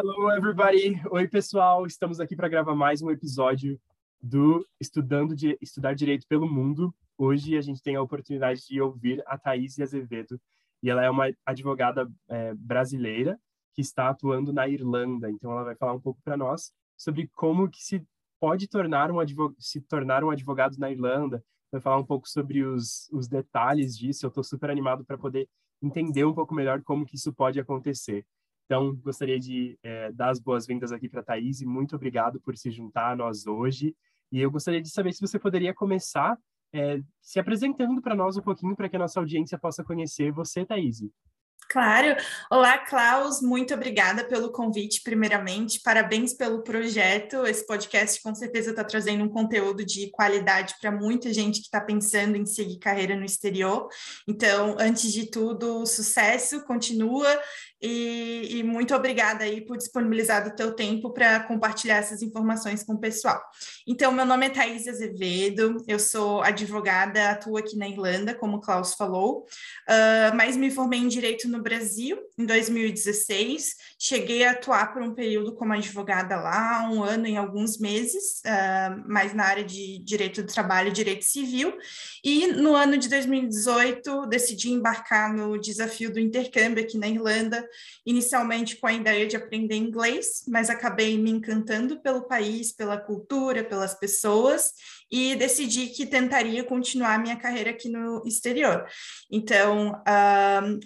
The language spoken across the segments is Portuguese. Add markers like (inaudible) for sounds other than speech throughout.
Hello, everybody! Oi, pessoal! Estamos aqui para gravar mais um episódio do Estudando de Estudar Direito pelo Mundo. Hoje a gente tem a oportunidade de ouvir a Thaís Azevedo, e ela é uma advogada é, brasileira que está atuando na Irlanda. Então, ela vai falar um pouco para nós sobre como que se pode tornar um advogado, se tornar um advogado na Irlanda. Vai falar um pouco sobre os, os detalhes disso. Eu estou super animado para poder entender um pouco melhor como que isso pode acontecer. Então, gostaria de é, dar as boas-vindas aqui para a Thaís e muito obrigado por se juntar a nós hoje. E eu gostaria de saber se você poderia começar é, se apresentando para nós um pouquinho, para que a nossa audiência possa conhecer você, Thaís. Claro. Olá, Klaus. Muito obrigada pelo convite, primeiramente. Parabéns pelo projeto. Esse podcast com certeza está trazendo um conteúdo de qualidade para muita gente que está pensando em seguir carreira no exterior. Então, antes de tudo, sucesso, continua e, e, muito obrigada aí por disponibilizar o teu tempo para compartilhar essas informações com o pessoal. Então, meu nome é Thaís Azevedo, eu sou advogada, atuo aqui na Irlanda, como o Klaus falou, uh, mas me formei em Direito no Brasil em 2016, cheguei a atuar por um período como advogada lá, um ano em alguns meses, uh, na área de Direito do Trabalho e Direito Civil, e no ano de 2018 decidi embarcar no desafio do intercâmbio aqui na Irlanda, inicialmente com a ideia de aprender inglês, mas acabei me encantando pelo país, pela cultura, pelas pessoas e decidi que tentaria continuar minha carreira aqui no exterior. Então,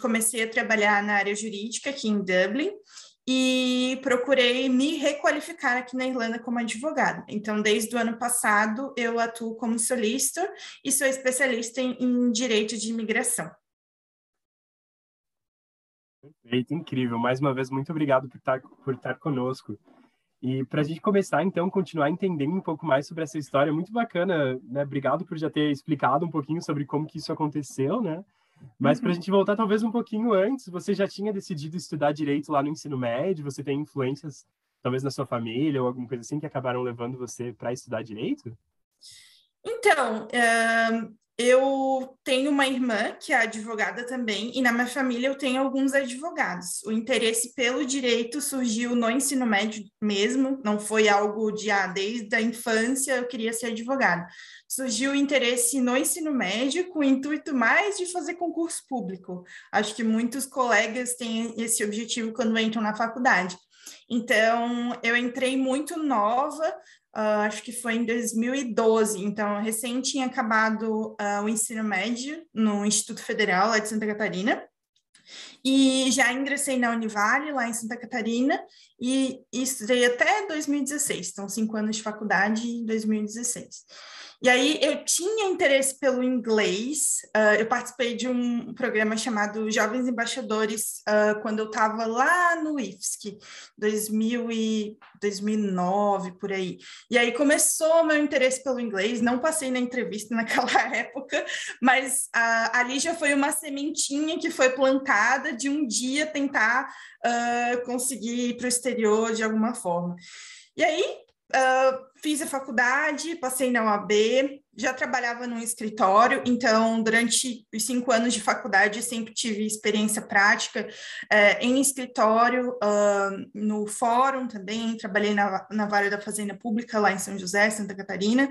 comecei a trabalhar na área jurídica aqui em Dublin e procurei me requalificar aqui na Irlanda como advogada. Então, desde o ano passado, eu atuo como solicitor e sou especialista em, em direito de imigração. Perfeito, incrível. Mais uma vez, muito obrigado por estar, por estar conosco. E para a gente começar, então, continuar entendendo um pouco mais sobre essa história, muito bacana, né? Obrigado por já ter explicado um pouquinho sobre como que isso aconteceu, né? Mas uhum. para a gente voltar talvez um pouquinho antes, você já tinha decidido estudar direito lá no ensino médio? Você tem influências, talvez na sua família ou alguma coisa assim, que acabaram levando você para estudar direito? Então, uh, eu tenho uma irmã que é advogada também, e na minha família eu tenho alguns advogados. O interesse pelo direito surgiu no ensino médio mesmo, não foi algo de, ah, desde a infância eu queria ser advogada. Surgiu o interesse no ensino médio com o intuito mais de fazer concurso público. Acho que muitos colegas têm esse objetivo quando entram na faculdade. Então, eu entrei muito nova, Uh, acho que foi em 2012, então recém tinha acabado uh, o ensino médio no Instituto Federal lá de Santa Catarina, e já ingressei na Univale, lá em Santa Catarina, e, e estudei até 2016, então cinco anos de faculdade em 2016. E aí eu tinha interesse pelo inglês, uh, eu participei de um programa chamado Jovens Embaixadores uh, quando eu estava lá no IFSC, 2000 e 2009, por aí. E aí começou meu interesse pelo inglês, não passei na entrevista (laughs) naquela época, mas uh, ali já foi uma sementinha que foi plantada de um dia tentar conseguir ir para o exterior de alguma forma. E aí, Uh, fiz a faculdade, passei na UAB, já trabalhava num escritório, então, durante os cinco anos de faculdade, sempre tive experiência prática uh, em escritório, uh, no fórum também, trabalhei na, na Vara da Fazenda Pública, lá em São José, Santa Catarina,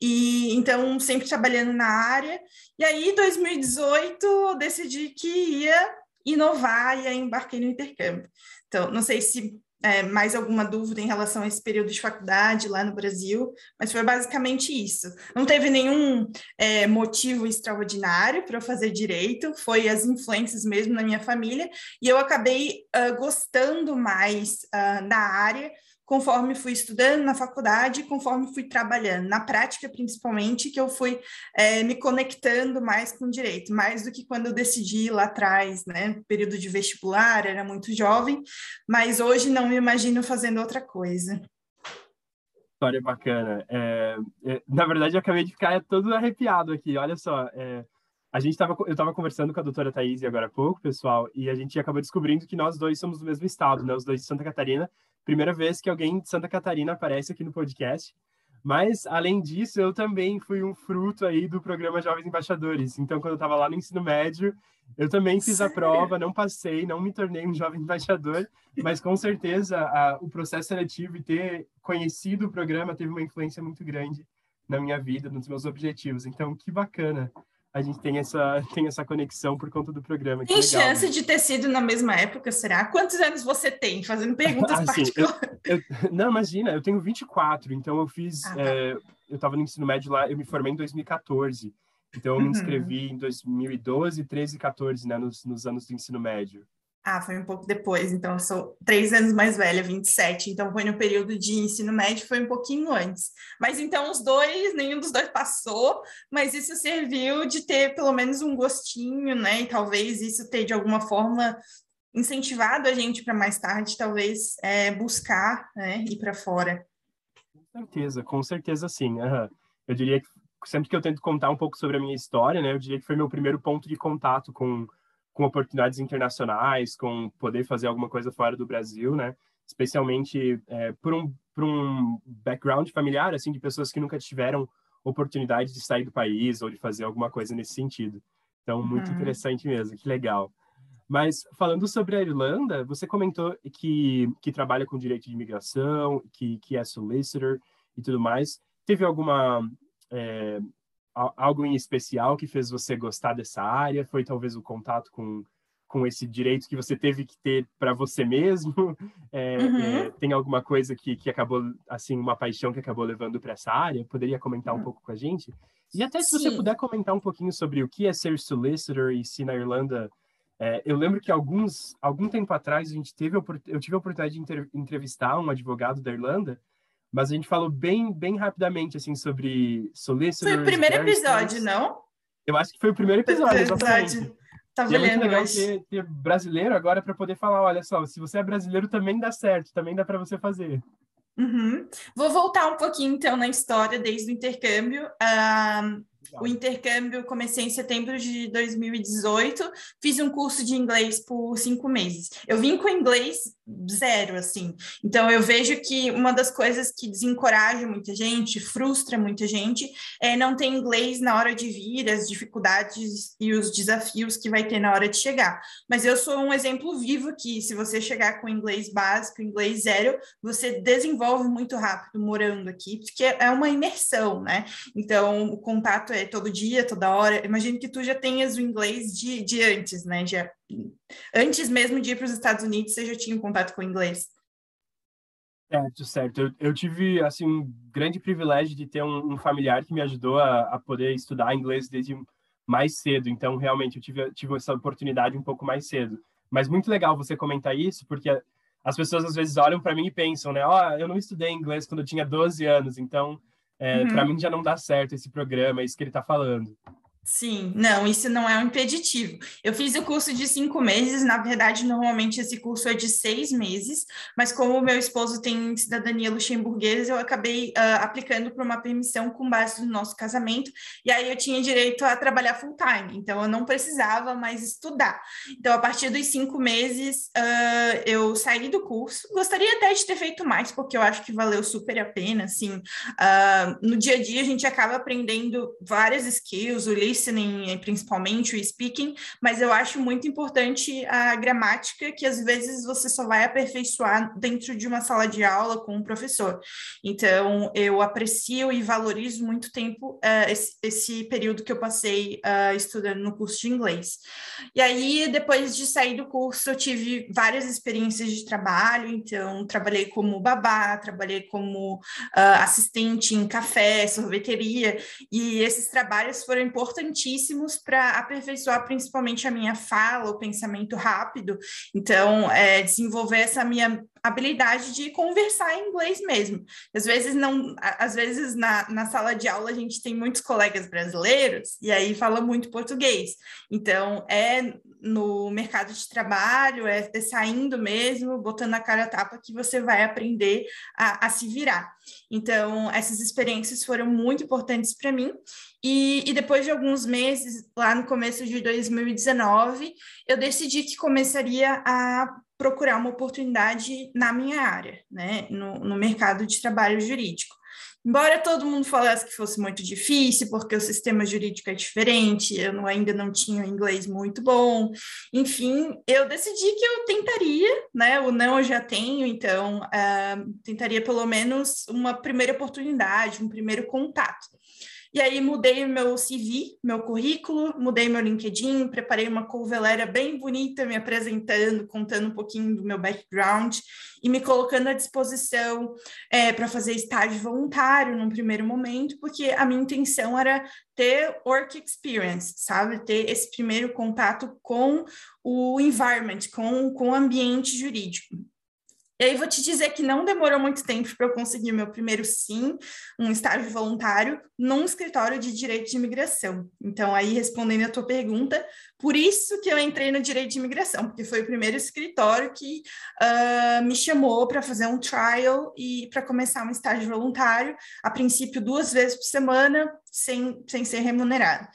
e então, sempre trabalhando na área. E aí, em 2018, decidi que ia inovar e aí embarquei no intercâmbio. Então, não sei se é, mais alguma dúvida em relação a esse período de faculdade lá no Brasil, mas foi basicamente isso. Não teve nenhum é, motivo extraordinário para eu fazer direito, foi as influências mesmo na minha família, e eu acabei uh, gostando mais uh, da área conforme fui estudando na faculdade, conforme fui trabalhando, na prática principalmente, que eu fui é, me conectando mais com o direito, mais do que quando eu decidi lá atrás, né? Período de vestibular, era muito jovem, mas hoje não me imagino fazendo outra coisa. História bacana. É, é, na verdade, eu acabei de ficar todo arrepiado aqui. Olha só, é, a gente tava, eu estava conversando com a doutora Thaís agora há pouco, pessoal, e a gente acabou descobrindo que nós dois somos do mesmo estado, né? Os dois de Santa Catarina, Primeira vez que alguém de Santa Catarina aparece aqui no podcast. Mas, além disso, eu também fui um fruto aí do programa Jovens Embaixadores. Então, quando eu estava lá no ensino médio, eu também fiz Sério? a prova, não passei, não me tornei um jovem embaixador, mas com certeza a, o processo seletivo e ter conhecido o programa teve uma influência muito grande na minha vida, nos meus objetivos. Então, que bacana a gente tem essa, (laughs) tem essa conexão por conta do programa. Tem legal, chance né? de ter sido na mesma época, será? Quantos anos você tem? Fazendo perguntas (laughs) assim, particulares. Eu, eu, (laughs) não, imagina, eu tenho 24, então eu fiz. Ah, tá. é, eu estava no ensino médio lá, eu me formei em 2014. Então eu me uhum. inscrevi em 2012, 13 e 14, né, nos, nos anos do ensino médio. Ah, foi um pouco depois, então eu sou três anos mais velha, 27, então foi no período de ensino médio, foi um pouquinho antes. Mas então os dois, nenhum dos dois passou, mas isso serviu de ter pelo menos um gostinho, né? E talvez isso ter de alguma forma incentivado a gente para mais tarde, talvez é, buscar né, ir para fora. Com certeza, com certeza sim. Uhum. Eu diria que sempre que eu tento contar um pouco sobre a minha história, né, eu diria que foi meu primeiro ponto de contato com com oportunidades internacionais, com poder fazer alguma coisa fora do Brasil, né? Especialmente é, por, um, por um background familiar, assim, de pessoas que nunca tiveram oportunidade de sair do país ou de fazer alguma coisa nesse sentido. Então, muito uhum. interessante mesmo, que legal. Mas falando sobre a Irlanda, você comentou que, que trabalha com direito de imigração, que, que é solicitor e tudo mais. Teve alguma é, algo em especial que fez você gostar dessa área? Foi talvez o contato com, com esse direito que você teve que ter para você mesmo? (laughs) É, uhum. é, tem alguma coisa que, que acabou, assim, uma paixão que acabou levando para essa área? Poderia comentar um uhum. pouco com a gente? E até se Sim. você puder comentar um pouquinho sobre o que é ser solicitor e se na Irlanda. É, eu lembro que alguns, algum tempo atrás a gente teve, eu tive a oportunidade de entrevistar um advogado da Irlanda mas a gente falou bem, bem rapidamente, assim, sobre solicitors. Foi o primeiro episódio, não? Eu acho que foi o primeiro episódio, exatamente. Tá e é muito legal ter, ter, brasileiro agora para poder falar, olha só, se você é brasileiro também dá certo, também dá para você fazer. Uhum. Vou voltar um pouquinho então na história desde o intercâmbio. Uh, o intercâmbio comecei em setembro de 2018, fiz um curso de inglês por cinco meses. Eu vim com inglês zero, assim. Então, eu vejo que uma das coisas que desencoraja muita gente, frustra muita gente, é não ter inglês na hora de vir, as dificuldades e os desafios que vai ter na hora de chegar. Mas eu sou um exemplo vivo que, se você chegar com inglês básico, inglês zero, você desenvolve muito rápido morando aqui, porque é uma imersão, né? Então, o contato é todo dia, toda hora. Imagino que tu já tenhas o inglês de, de antes, né? Já Antes mesmo de ir para os Estados Unidos, você já tinha um contato com o inglês? Certo, certo. Eu, eu tive assim um grande privilégio de ter um, um familiar que me ajudou a, a, poder estudar inglês desde mais cedo. Então, realmente, eu tive, tive essa oportunidade um pouco mais cedo. Mas muito legal você comentar isso, porque as pessoas às vezes olham para mim e pensam, né? Ó, oh, eu não estudei inglês quando eu tinha 12 anos, então é, uhum. para mim já não dá certo esse programa, é isso que ele está falando. Sim, não, isso não é um impeditivo. Eu fiz o curso de cinco meses, na verdade, normalmente esse curso é de seis meses, mas como o meu esposo tem cidadania luxemburguesa, eu acabei uh, aplicando para uma permissão com base no nosso casamento, e aí eu tinha direito a trabalhar full time, então eu não precisava mais estudar. Então, a partir dos cinco meses, uh, eu saí do curso. Gostaria até de ter feito mais, porque eu acho que valeu super a pena, assim. Uh, no dia a dia, a gente acaba aprendendo várias skills, o listening, principalmente o speaking, mas eu acho muito importante a gramática, que às vezes você só vai aperfeiçoar dentro de uma sala de aula com um professor. Então, eu aprecio e valorizo muito tempo uh, esse, esse, período que eu passei uh, estudando no curso de inglês. E aí, depois de sair do curso, eu tive várias experiências de trabalho, então, trabalhei como babá, trabalhei como uh, assistente em café, sorveteria, e esses trabalhos foram importantes importantíssimos para aperfeiçoar principalmente a minha fala, o pensamento rápido. Então, é, desenvolver essa minha habilidade de conversar em inglês mesmo. Às vezes não, às vezes na, na sala de aula a gente tem muitos colegas brasileiros e aí fala muito português. Então é no mercado de trabalho, é, saindo mesmo, botando a cara a tapa que você vai aprender a, a se virar. Então essas experiências foram muito importantes para mim. E, e depois de alguns meses, lá no começo de 2019, eu decidi que começaria a procurar uma oportunidade na minha área, né, no, no mercado de trabalho jurídico. Embora todo mundo falasse que fosse muito difícil, porque o sistema jurídico é diferente, eu não, ainda não tinha inglês muito bom, enfim, eu decidi que eu tentaria, né? O não eu já tenho, então uh, tentaria pelo menos uma primeira oportunidade, um primeiro contato. E aí mudei meu CV, meu currículo, mudei meu LinkedIn, preparei uma cover bem bonita, me apresentando, contando um pouquinho do meu background e me colocando à disposição é, para fazer estágio voluntário num primeiro momento, porque a minha intenção era ter work experience, sabe? Ter esse primeiro contato com o environment, com, com o ambiente jurídico. E aí vou te dizer que não demorou muito tempo para eu conseguir meu primeiro sim, um estágio voluntário num escritório de direito de imigração. Então aí respondendo a tua pergunta, por isso que eu entrei no direito de imigração, porque foi o primeiro escritório que uh, me chamou para fazer um trial e para começar um estágio voluntário, a princípio duas vezes por semana, sem, sem ser remunerado.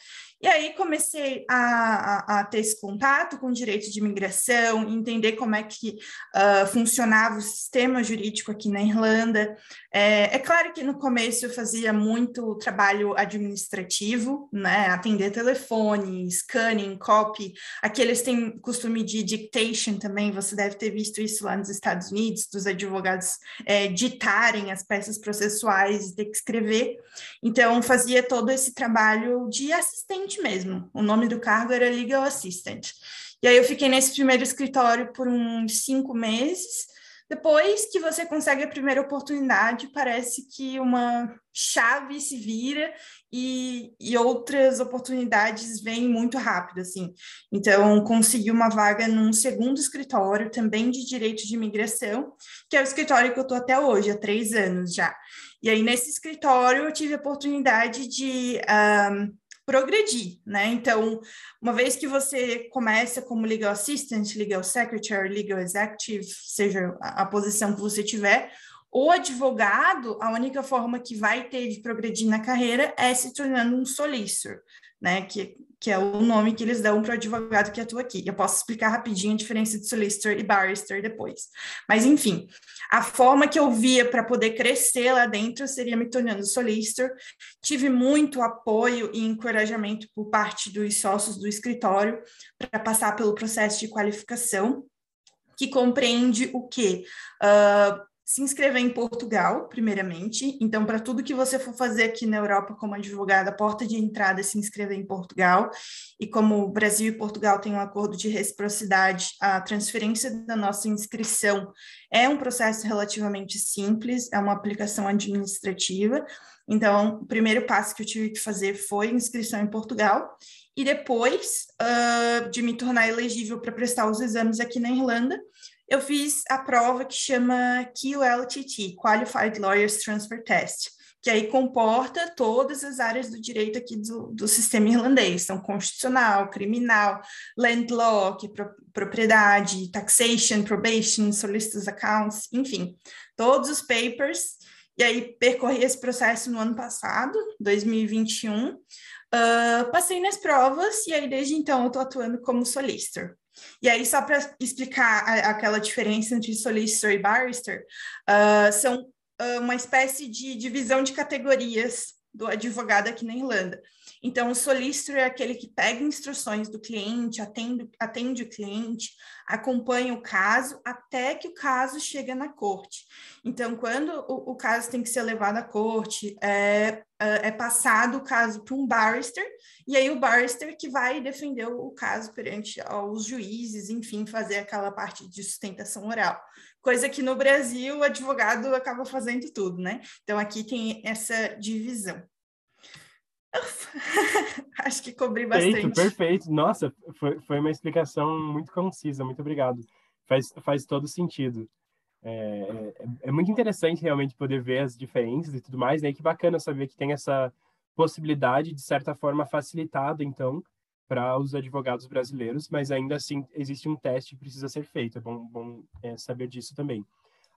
E aí comecei a, a, a, ter esse contato com o direito de imigração, entender como é que uh, funcionava o sistema jurídico aqui na Irlanda. É, é, claro que no começo eu fazia muito trabalho administrativo, né? Atender telefone, scanning, copy. Aqui eles têm costume de dictation também, você deve ter visto isso lá nos Estados Unidos, dos advogados é, ditarem as peças processuais e ter que escrever. Então, fazia todo esse trabalho de assistente assistente mesmo. O nome do cargo era Legal Assistant. E aí eu fiquei nesse primeiro escritório por uns cinco meses. Depois que você consegue a primeira oportunidade, parece que uma chave se vira e, e outras oportunidades vêm muito rápido, assim. Então, consegui uma vaga num segundo escritório, também de direito de imigração, que é o escritório que eu estou até hoje, há três anos já. E aí, nesse escritório, eu tive a oportunidade de um, progredir, né? Então, uma vez que você começa como legal assistant, legal secretary, legal executive, seja a, posição que você tiver, o advogado, a única forma que vai ter de progredir na carreira é se tornando um solicitor, né? Que, que é o nome que eles dão para o advogado que atua aqui. Eu posso explicar rapidinho a diferença de solicitor e barrister depois. Mas, enfim, a forma que eu via para poder crescer lá dentro seria me tornando solicitor. Tive muito apoio e encorajamento por parte dos sócios do escritório para passar pelo processo de qualificação, que compreende o quê? Uh, se inscrever em Portugal, primeiramente. Então, para tudo que você for fazer aqui na Europa como advogada, a porta de entrada é se inscrever em Portugal. E como o Brasil e Portugal têm um acordo de reciprocidade, a transferência da nossa inscrição é um processo relativamente simples, é uma aplicação administrativa. Então, o primeiro passo que eu tive que fazer foi inscrição em Portugal. E depois uh, de me tornar elegível para prestar os exames aqui na Irlanda, eu fiz a prova que chama QLTT, Qualified Lawyers Transfer Test, que aí comporta todas as áreas do direito aqui do, do sistema irlandês, são constitucional, criminal, land law, que pro, propriedade, taxation, probation, solicitors accounts, enfim, todos os papers, e aí percorri esse processo no ano passado, 2021, uh, ah, passei nas provas, e aí desde então eu estou atuando como solicitor. E aí, só para explicar a, aquela diferença entre solicitor e barrister, uh, são uh, uma espécie de divisão de categorias do advogado aqui na Irlanda. Então, o solicitor é aquele que pega instruções do cliente, atende, atende o cliente, acompanha o caso até que o caso chega na corte. Então, quando o, o caso tem que ser levado à corte, é, é, é passado o caso para um barrister, e aí o barrister que vai defender o caso perante os juízes, enfim, fazer aquela parte de sustentação oral. Coisa que no Brasil o advogado acaba fazendo tudo, né? Então, aqui tem essa divisão. (laughs) Acho que cobri bastante. Perfeito, perfeito. Nossa, foi, foi uma explicação muito concisa, muito obrigado. Faz, faz todo sentido. É, é, é, muito interessante realmente poder ver as diferenças e tudo mais, né? E que bacana saber que tem essa possibilidade, de certa forma, facilitada, então, para os advogados brasileiros, mas ainda assim existe um teste que precisa ser feito. É bom, bom é, saber disso também.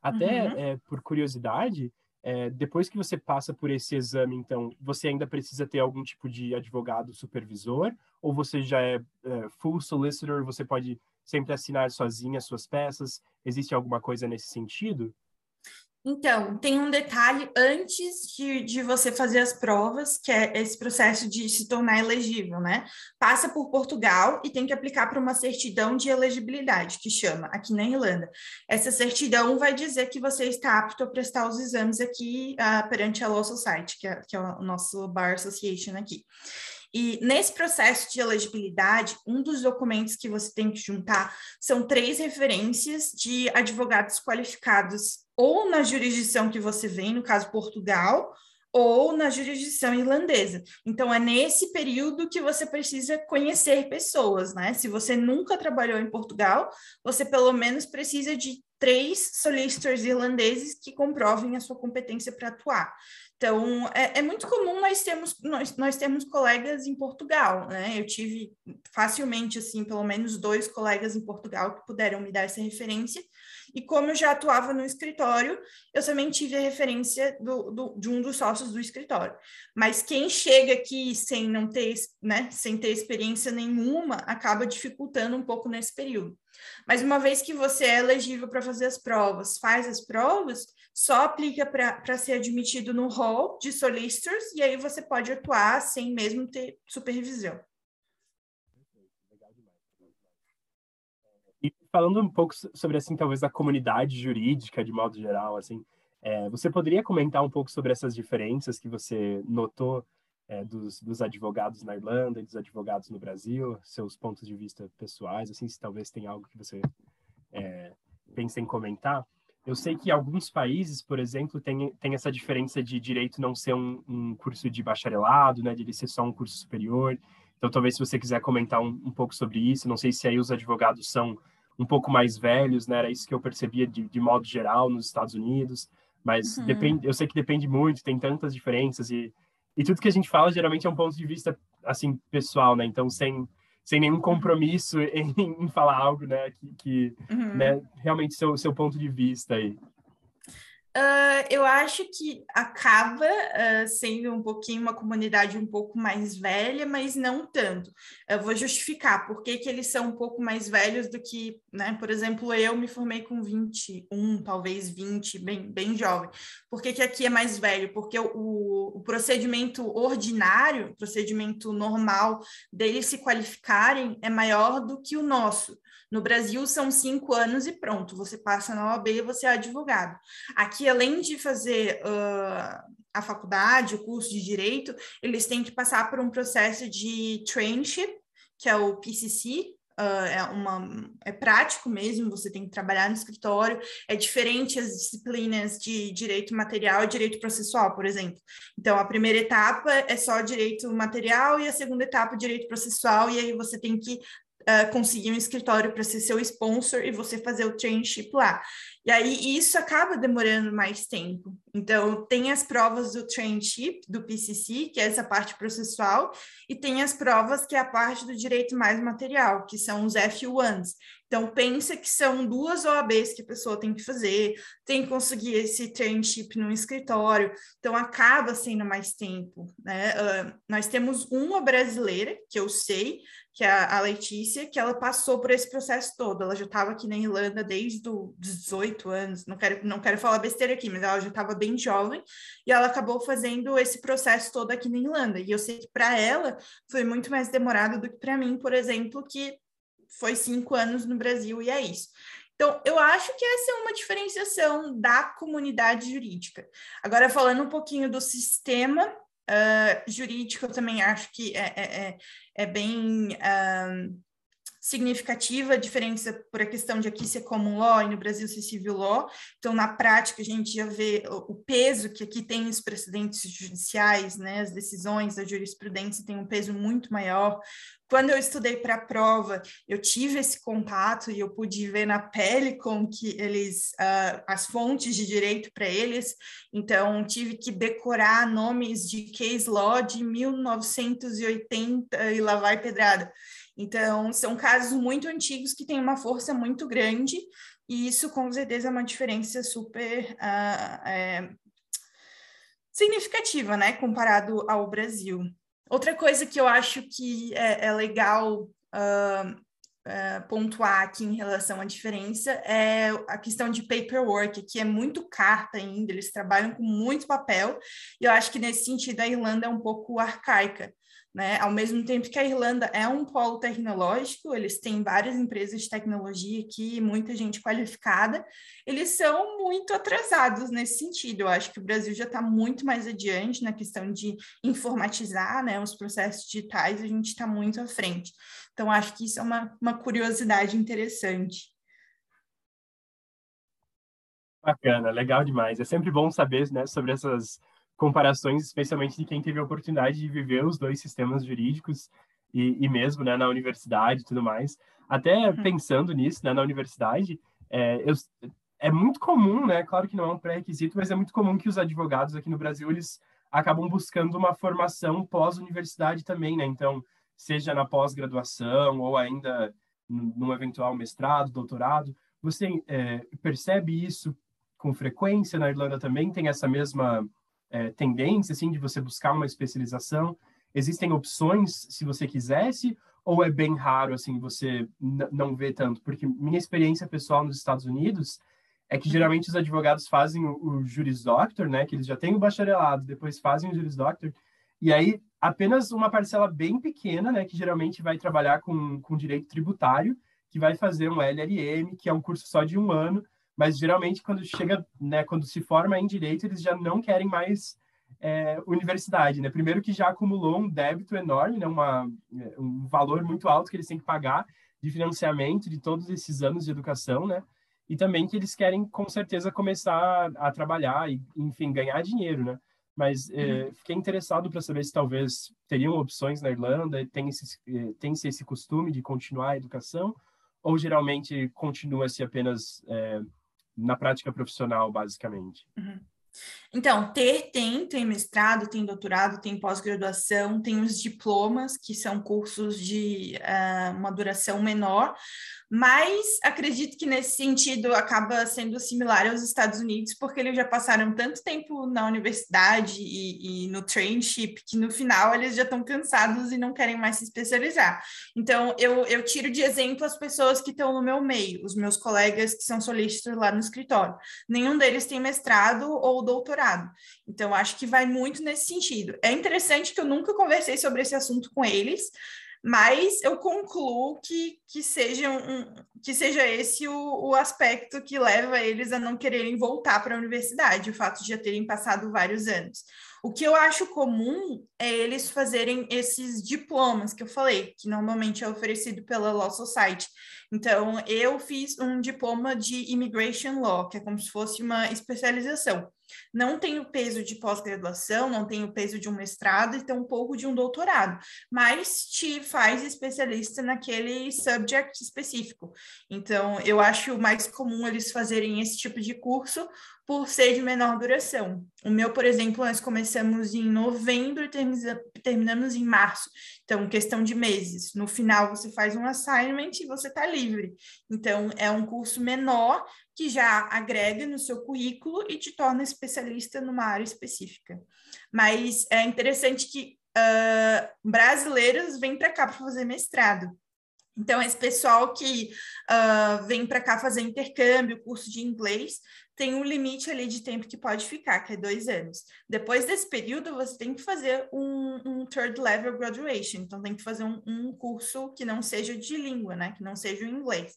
Até uhum. é, por curiosidade, é, depois que você passa por esse exame, então, você ainda precisa ter algum tipo de advogado supervisor? Ou você já é, é full solicitor, você pode sempre assinar sozinha as suas peças? Existe alguma coisa nesse sentido? Então, tem um detalhe antes de, de você fazer as provas, que é esse processo de se tornar elegível, né? Passa por Portugal e tem que aplicar para uma certidão de elegibilidade, que chama, aqui na Irlanda. Essa certidão vai dizer que você está apto a prestar os exames aqui uh, perante a Law Society, que é, que é o nosso Bar Association aqui. E nesse processo de elegibilidade, um dos documentos que você tem que juntar são três referências de advogados qualificados ou na jurisdição que você vem, no caso Portugal, ou na jurisdição irlandesa. Então, é nesse período que você precisa conhecer pessoas, né? Se você nunca trabalhou em Portugal, você pelo menos precisa de três solicitors irlandeses que comprovem a sua competência para atuar. Então, é, é, muito comum nós termos, nós, nós termos colegas em Portugal, né? Eu tive facilmente, assim, pelo menos dois colegas em Portugal que puderam me dar essa referência. E como eu já atuava no escritório, eu também tive a referência do, do, de um dos sócios do escritório. Mas quem chega aqui sem não ter, né, sem ter experiência nenhuma, acaba dificultando um pouco nesse período. Mas uma vez que você é elegível para fazer as provas, faz as provas, só aplica para ser admitido no hall de solicitors e aí você pode atuar sem mesmo ter supervisão. E falando um pouco sobre assim talvez a comunidade jurídica de modo geral, assim, é, você poderia comentar um pouco sobre essas diferenças que você notou é, dos, dos, advogados na Irlanda e dos advogados no Brasil, seus pontos de vista pessoais, assim, se talvez tem algo que você é, pensa em comentar. Eu sei que alguns países, por exemplo, tem, tem essa diferença de direito não ser um, um curso de bacharelado, né, de ele ser só um curso superior. Então, talvez se você quiser comentar um, um, pouco sobre isso, não sei se aí os advogados são um pouco mais velhos, né, era isso que eu percebia de, de modo geral nos Estados Unidos, mas uhum. depende, eu sei que depende muito, tem tantas diferenças e, e tudo que a gente fala geralmente é um ponto de vista, assim, pessoal, né, então sem sem nenhum compromisso (laughs) em, em falar algo, né, que, que uhum. né, realmente seu, seu ponto de vista aí. Eu acho que acaba uh, sendo um pouquinho uma comunidade um pouco mais velha, mas não tanto. Eu vou justificar por que, que eles são um pouco mais velhos do que, né? Por exemplo, eu me formei com 21, talvez 20, bem, bem jovem. Por que, que aqui é mais velho? Porque o, o procedimento ordinário, procedimento normal deles se qualificarem é maior do que o nosso. No Brasil, são cinco anos e pronto, você passa na OAB e você é advogado. Aqui, além de fazer uh, a faculdade, o curso de direito, eles têm que passar por um processo de traineeship, que é o PCC, Uh, é, uma, é prático mesmo, você tem que trabalhar no escritório, é diferente as disciplinas de direito material e direito processual, por exemplo. Então, a primeira etapa é só direito material e a segunda etapa, direito processual, e aí você tem que uh, conseguir um escritório para ser seu sponsor e você fazer o traineeship lá. E aí isso acaba demorando mais tempo. Então, tem as provas do traineeship, do PCC, que é essa parte processual, e tem as provas que é a parte do direito mais material, que são os F1s. Então, pensa que são duas OABs que a pessoa tem que fazer, tem que conseguir esse traineeship no escritório, então acaba sendo mais tempo. Né? Uh, nós temos uma brasileira, que eu sei, que é a Letícia, que ela passou por esse processo todo. Ela já estava aqui na Irlanda desde os 18 anos, não quero, não quero falar besteira aqui, mas ela já estava bem jovem, e ela acabou fazendo esse processo todo aqui na Irlanda. E eu sei que para ela foi muito mais demorado do que para mim, por exemplo, que foi cinco anos no Brasil e é isso. Então, eu acho que essa é uma diferenciação da comunidade jurídica. Agora, falando um pouquinho do sistema uh, jurídico, eu também acho que é, é, é, é bem uh, significativa a diferença por a questão de aqui ser common law e no Brasil ser civil law. Então, na prática, a gente já vê o peso que aqui tem os precedentes judiciais, né, as decisões da jurisprudência têm um peso muito maior. Quando eu estudei para a prova, eu tive esse contato e eu pude ver na pele como que eles, uh, as fontes de direito para eles. Então, tive que decorar nomes de case law de 1980 e lá vai pedrada. Então, são casos muito antigos que têm uma força muito grande, e isso com certeza é uma diferença super uh, é, significativa, né, comparado ao Brasil. Outra coisa que eu acho que é, é legal uh, uh, pontuar aqui em relação à diferença é a questão de paperwork, que é muito carta ainda, eles trabalham com muito papel, e eu acho que nesse sentido a Irlanda é um pouco arcaica. Né? Ao mesmo tempo que a Irlanda é um polo tecnológico, eles têm várias empresas de tecnologia aqui, muita gente qualificada, eles são muito atrasados nesse sentido. Eu acho que o Brasil já está muito mais adiante na questão de informatizar né, os processos digitais, a gente está muito à frente. Então, acho que isso é uma, uma curiosidade interessante. Bacana, legal demais. É sempre bom saber né, sobre essas comparações, especialmente de quem teve a oportunidade de viver os dois sistemas jurídicos e, e mesmo né, na universidade e tudo mais. Até uhum. pensando nisso, né, na universidade, é, eu, é muito comum, né? Claro que não é um pré-requisito, mas é muito comum que os advogados aqui no Brasil eles acabam buscando uma formação pós-universidade também, né? Então, seja na pós-graduação ou ainda num eventual mestrado, doutorado, você é, percebe isso com frequência na Irlanda também? Tem essa mesma é, tendência, assim, de você buscar uma especialização? Existem opções, se você quisesse, ou é bem raro, assim, você não vê tanto? Porque minha experiência pessoal nos Estados Unidos é que geralmente os advogados fazem o, o Juris Doctor, né, que eles já têm o bacharelado, depois fazem o Juris Doctor, e aí apenas uma parcela bem pequena, né, que geralmente vai trabalhar com, com direito tributário, que vai fazer um LLM, que é um curso só de um ano, mas geralmente quando chega, né, quando se forma em direito, eles já não querem mais é, universidade, né? Primeiro que já acumulou um débito enorme, né, uma, é, um valor muito alto que eles têm que pagar de financiamento de todos esses anos de educação, né? E também que eles querem com certeza começar a trabalhar e, enfim, ganhar dinheiro, né? Mas é, uhum. fiquei interessado para saber se talvez teriam opções na Irlanda, tem esse, é, tem -se esse costume de continuar a educação, ou geralmente continua-se apenas é, na prática profissional, basicamente? Uhum. Então, ter tem, tem mestrado, tem doutorado, tem pós-graduação, tem os diplomas, que são cursos de uh, uma duração menor, mas acredito que nesse sentido acaba sendo similar aos Estados Unidos, porque eles já passaram tanto tempo na universidade e, e no traineeship que no final eles já estão cansados e não querem mais se especializar. Então, eu, eu tiro de exemplo as pessoas que estão no meu meio, os meus colegas que são solistas lá no escritório. Nenhum deles tem mestrado ou doutorado. Então, acho que vai muito nesse sentido. É interessante que eu nunca conversei sobre esse assunto com eles, mas eu concluo que, que, seja, um, que seja esse o, o aspecto que leva eles a não quererem voltar para a universidade, o fato de já terem passado vários anos. O que eu acho comum é eles fazerem esses diplomas que eu falei, que normalmente é oferecido pela Law Society. Então, eu fiz um diploma de Immigration Law, que é como se fosse uma especialização não tem o peso de pós-graduação, não tem o peso de um mestrado e tem um pouco de um doutorado, mas te faz especialista naquele subject específico. Então, eu acho mais comum eles fazerem esse tipo de curso por ser de menor duração. O meu, por exemplo, nós começamos em novembro e terminamos em março. Então, questão de meses. No final, você faz um assignment e você está livre. Então, é um curso menor que já agrega no seu currículo e te torna especialista numa área específica. Mas é interessante que uh, brasileiros vêm para cá para fazer mestrado. Então, esse pessoal que uh, vem para cá fazer intercâmbio, curso de inglês, tem um limite ali de tempo que pode ficar, que é dois anos. Depois desse período, você tem que fazer um, um third level graduation, então tem que fazer um, um, curso que não seja de língua, né? Que não seja o inglês.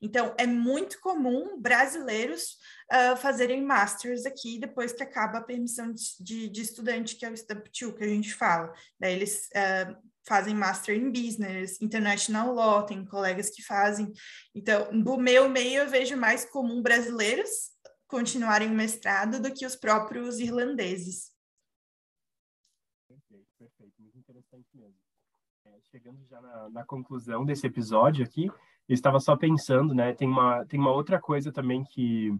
Então, é muito comum brasileiros uh, fazerem masters aqui depois que acaba a permissão de, de, de estudante, que é o Stamp 2, que a gente fala. Daí eles uh, fazem Master in Business, International Law, tem colegas que fazem. Então, do meu meio, eu vejo mais comum brasileiros continuarem o mestrado do que os próprios irlandeses. Perfeito, perfeito. Muito interessante mesmo. É, chegando já na, na, conclusão desse episódio aqui, eu estava só pensando, né? Tem uma, tem uma outra coisa também que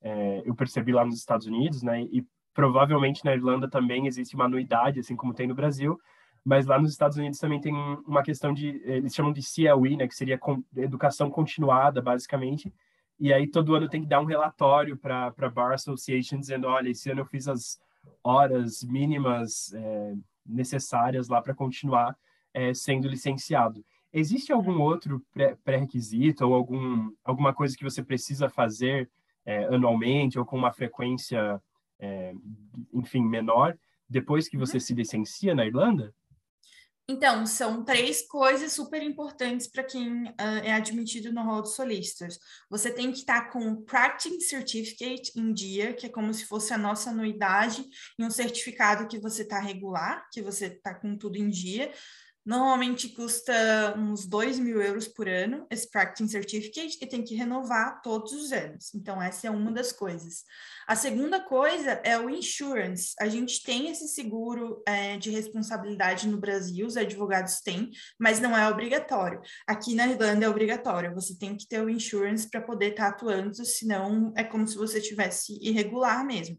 é, eu percebi lá nos Estados Unidos, né? E provavelmente na Irlanda também existe uma anuidade, assim como tem no Brasil, mas lá nos Estados Unidos também tem uma questão de, eles chamam de CLE, né? Que seria educação continuada, basicamente, e aí todo ano tem que dar um relatório para a Bar Association dizendo, olha, esse ano eu fiz as horas mínimas é, necessárias lá para continuar é, sendo licenciado. existe algum outro pré-requisito ou algum, alguma coisa que você precisa fazer é, anualmente ou com uma frequência, é, enfim, menor, depois que você uhum. se licencia na Irlanda? Então, são três coisas super importantes para quem uh, é admitido no rol de solicitors. Você tem que estar tá com o Practicing Certificate em dia, que é como se fosse a nossa anuidade, e um certificado que você está regular, que você está com tudo em dia. Normalmente custa uns 2 mil euros por ano, esse Practicing Certificate, e tem que renovar todos os anos. Então, essa é uma das coisas. A segunda coisa é o insurance. A gente tem esse seguro é, de responsabilidade no Brasil, os advogados têm, mas não é obrigatório. Aqui na Irlanda é obrigatório, você tem que ter o insurance para poder estar tá atuando, senão é como se você tivesse irregular mesmo.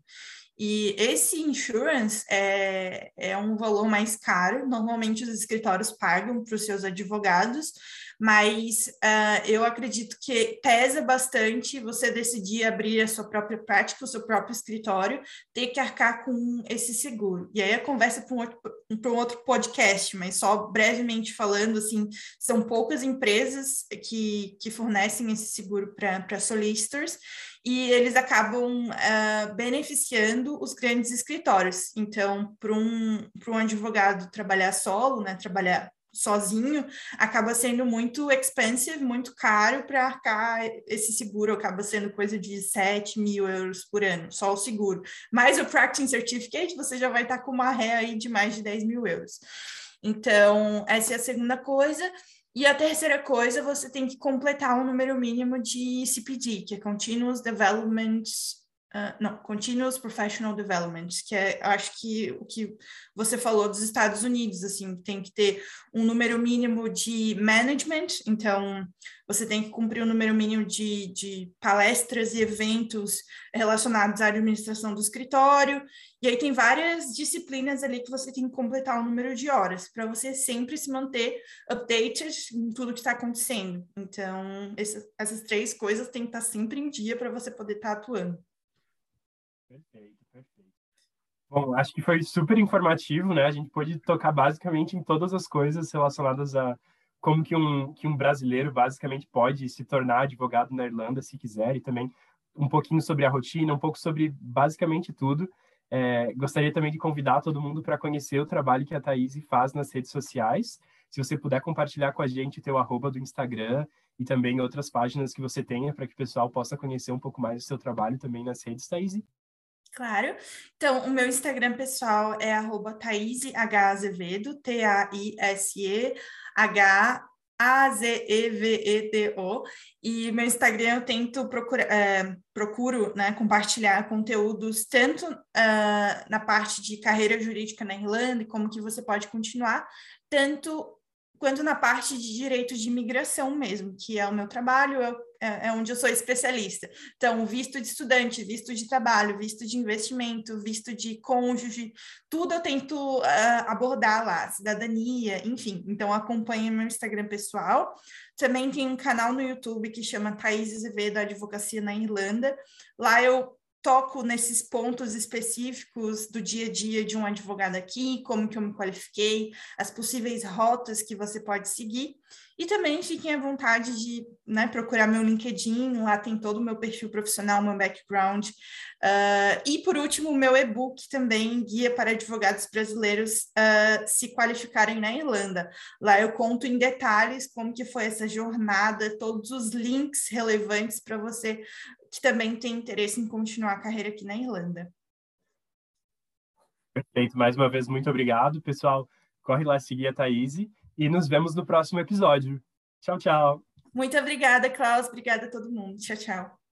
E esse insurance é, é um valor mais caro, normalmente os escritórios pagam para os seus advogados, mas uh, eu acredito que pesa bastante você decidir abrir a sua própria prática, o seu próprio escritório, ter que arcar com esse seguro. E aí a conversa para um, outro, um outro podcast, mas só brevemente falando, assim, são poucas empresas que, que fornecem esse seguro para solicitors, e eles acabam uh, beneficiando os grandes escritórios. Então, para um, um advogado trabalhar solo, né, trabalhar sozinho, acaba sendo muito expensive, muito caro para arcar esse seguro, acaba sendo coisa de 7 mil euros por ano, só o seguro. Mas o Practicing Certificate, você já vai estar tá com uma ré aí de mais de 10 mil euros. Então, essa é a segunda coisa. E a terceira coisa, você tem que completar um número mínimo de CPD, que é Continuous Development Uh, não, Continuous Professional Development, que é, acho que o que você falou dos Estados Unidos, assim, tem que ter um número mínimo de management, então você tem que cumprir um número mínimo de, de palestras e eventos relacionados à administração do escritório, e aí tem várias disciplinas ali que você tem que completar o um número de horas, para você sempre se manter updated em tudo que está acontecendo. Então, essas três coisas têm que estar sempre em dia para você poder estar tá atuando. Perfeito, perfeito. Bom, acho que foi super informativo, né? A gente pôde tocar basicamente em todas as coisas relacionadas a como que um, que um brasileiro basicamente pode se tornar advogado na Irlanda, se quiser, e também um pouquinho sobre a rotina, um pouco sobre basicamente tudo. É, gostaria também de convidar todo mundo para conhecer o trabalho que a Thaís faz nas redes sociais. Se você puder compartilhar com a gente o teu arroba do Instagram e também outras páginas que você tenha para que o pessoal possa conhecer um pouco mais do seu trabalho também nas redes, Thaís. Claro. Então, o meu Instagram pessoal é arroba Azevedo, T-A-I-S-E-H a-Z-E-V-E-D-O, e meu Instagram eu tento procurar, é, procuro né, compartilhar conteúdos tanto uh, na parte de carreira jurídica na Irlanda e como que você pode continuar, tanto quanto na parte de direito de imigração mesmo, que é o meu trabalho, é, é, é onde eu sou especialista. Então, visto de estudante, visto de trabalho, visto de investimento, visto de cônjuge, tudo eu tento uh, abordar lá, cidadania, enfim. Então, acompanhe meu Instagram pessoal. Também tem um canal no YouTube que chama Thaís Azevedo Advocacia na Irlanda. Lá eu toco nesses pontos específicos do dia a dia de um advogado aqui, como que eu me qualifiquei, as possíveis rotas que você pode seguir. E também fiquem à vontade de né, procurar meu LinkedIn, lá tem todo o meu perfil profissional, meu background. Uh, e, por último, meu e-book também, Guia para Advogados Brasileiros uh, se qualificarem na Irlanda. Lá eu conto em detalhes como que foi essa jornada, todos os links relevantes para você que também tem interesse em continuar a carreira aqui na Irlanda. Perfeito. Mais uma vez, muito obrigado. Pessoal, corre lá seguir a Thaís e nos vemos no próximo episódio. Tchau, tchau. Muito obrigada, Klaus. Obrigada a todo mundo. Tchau, tchau.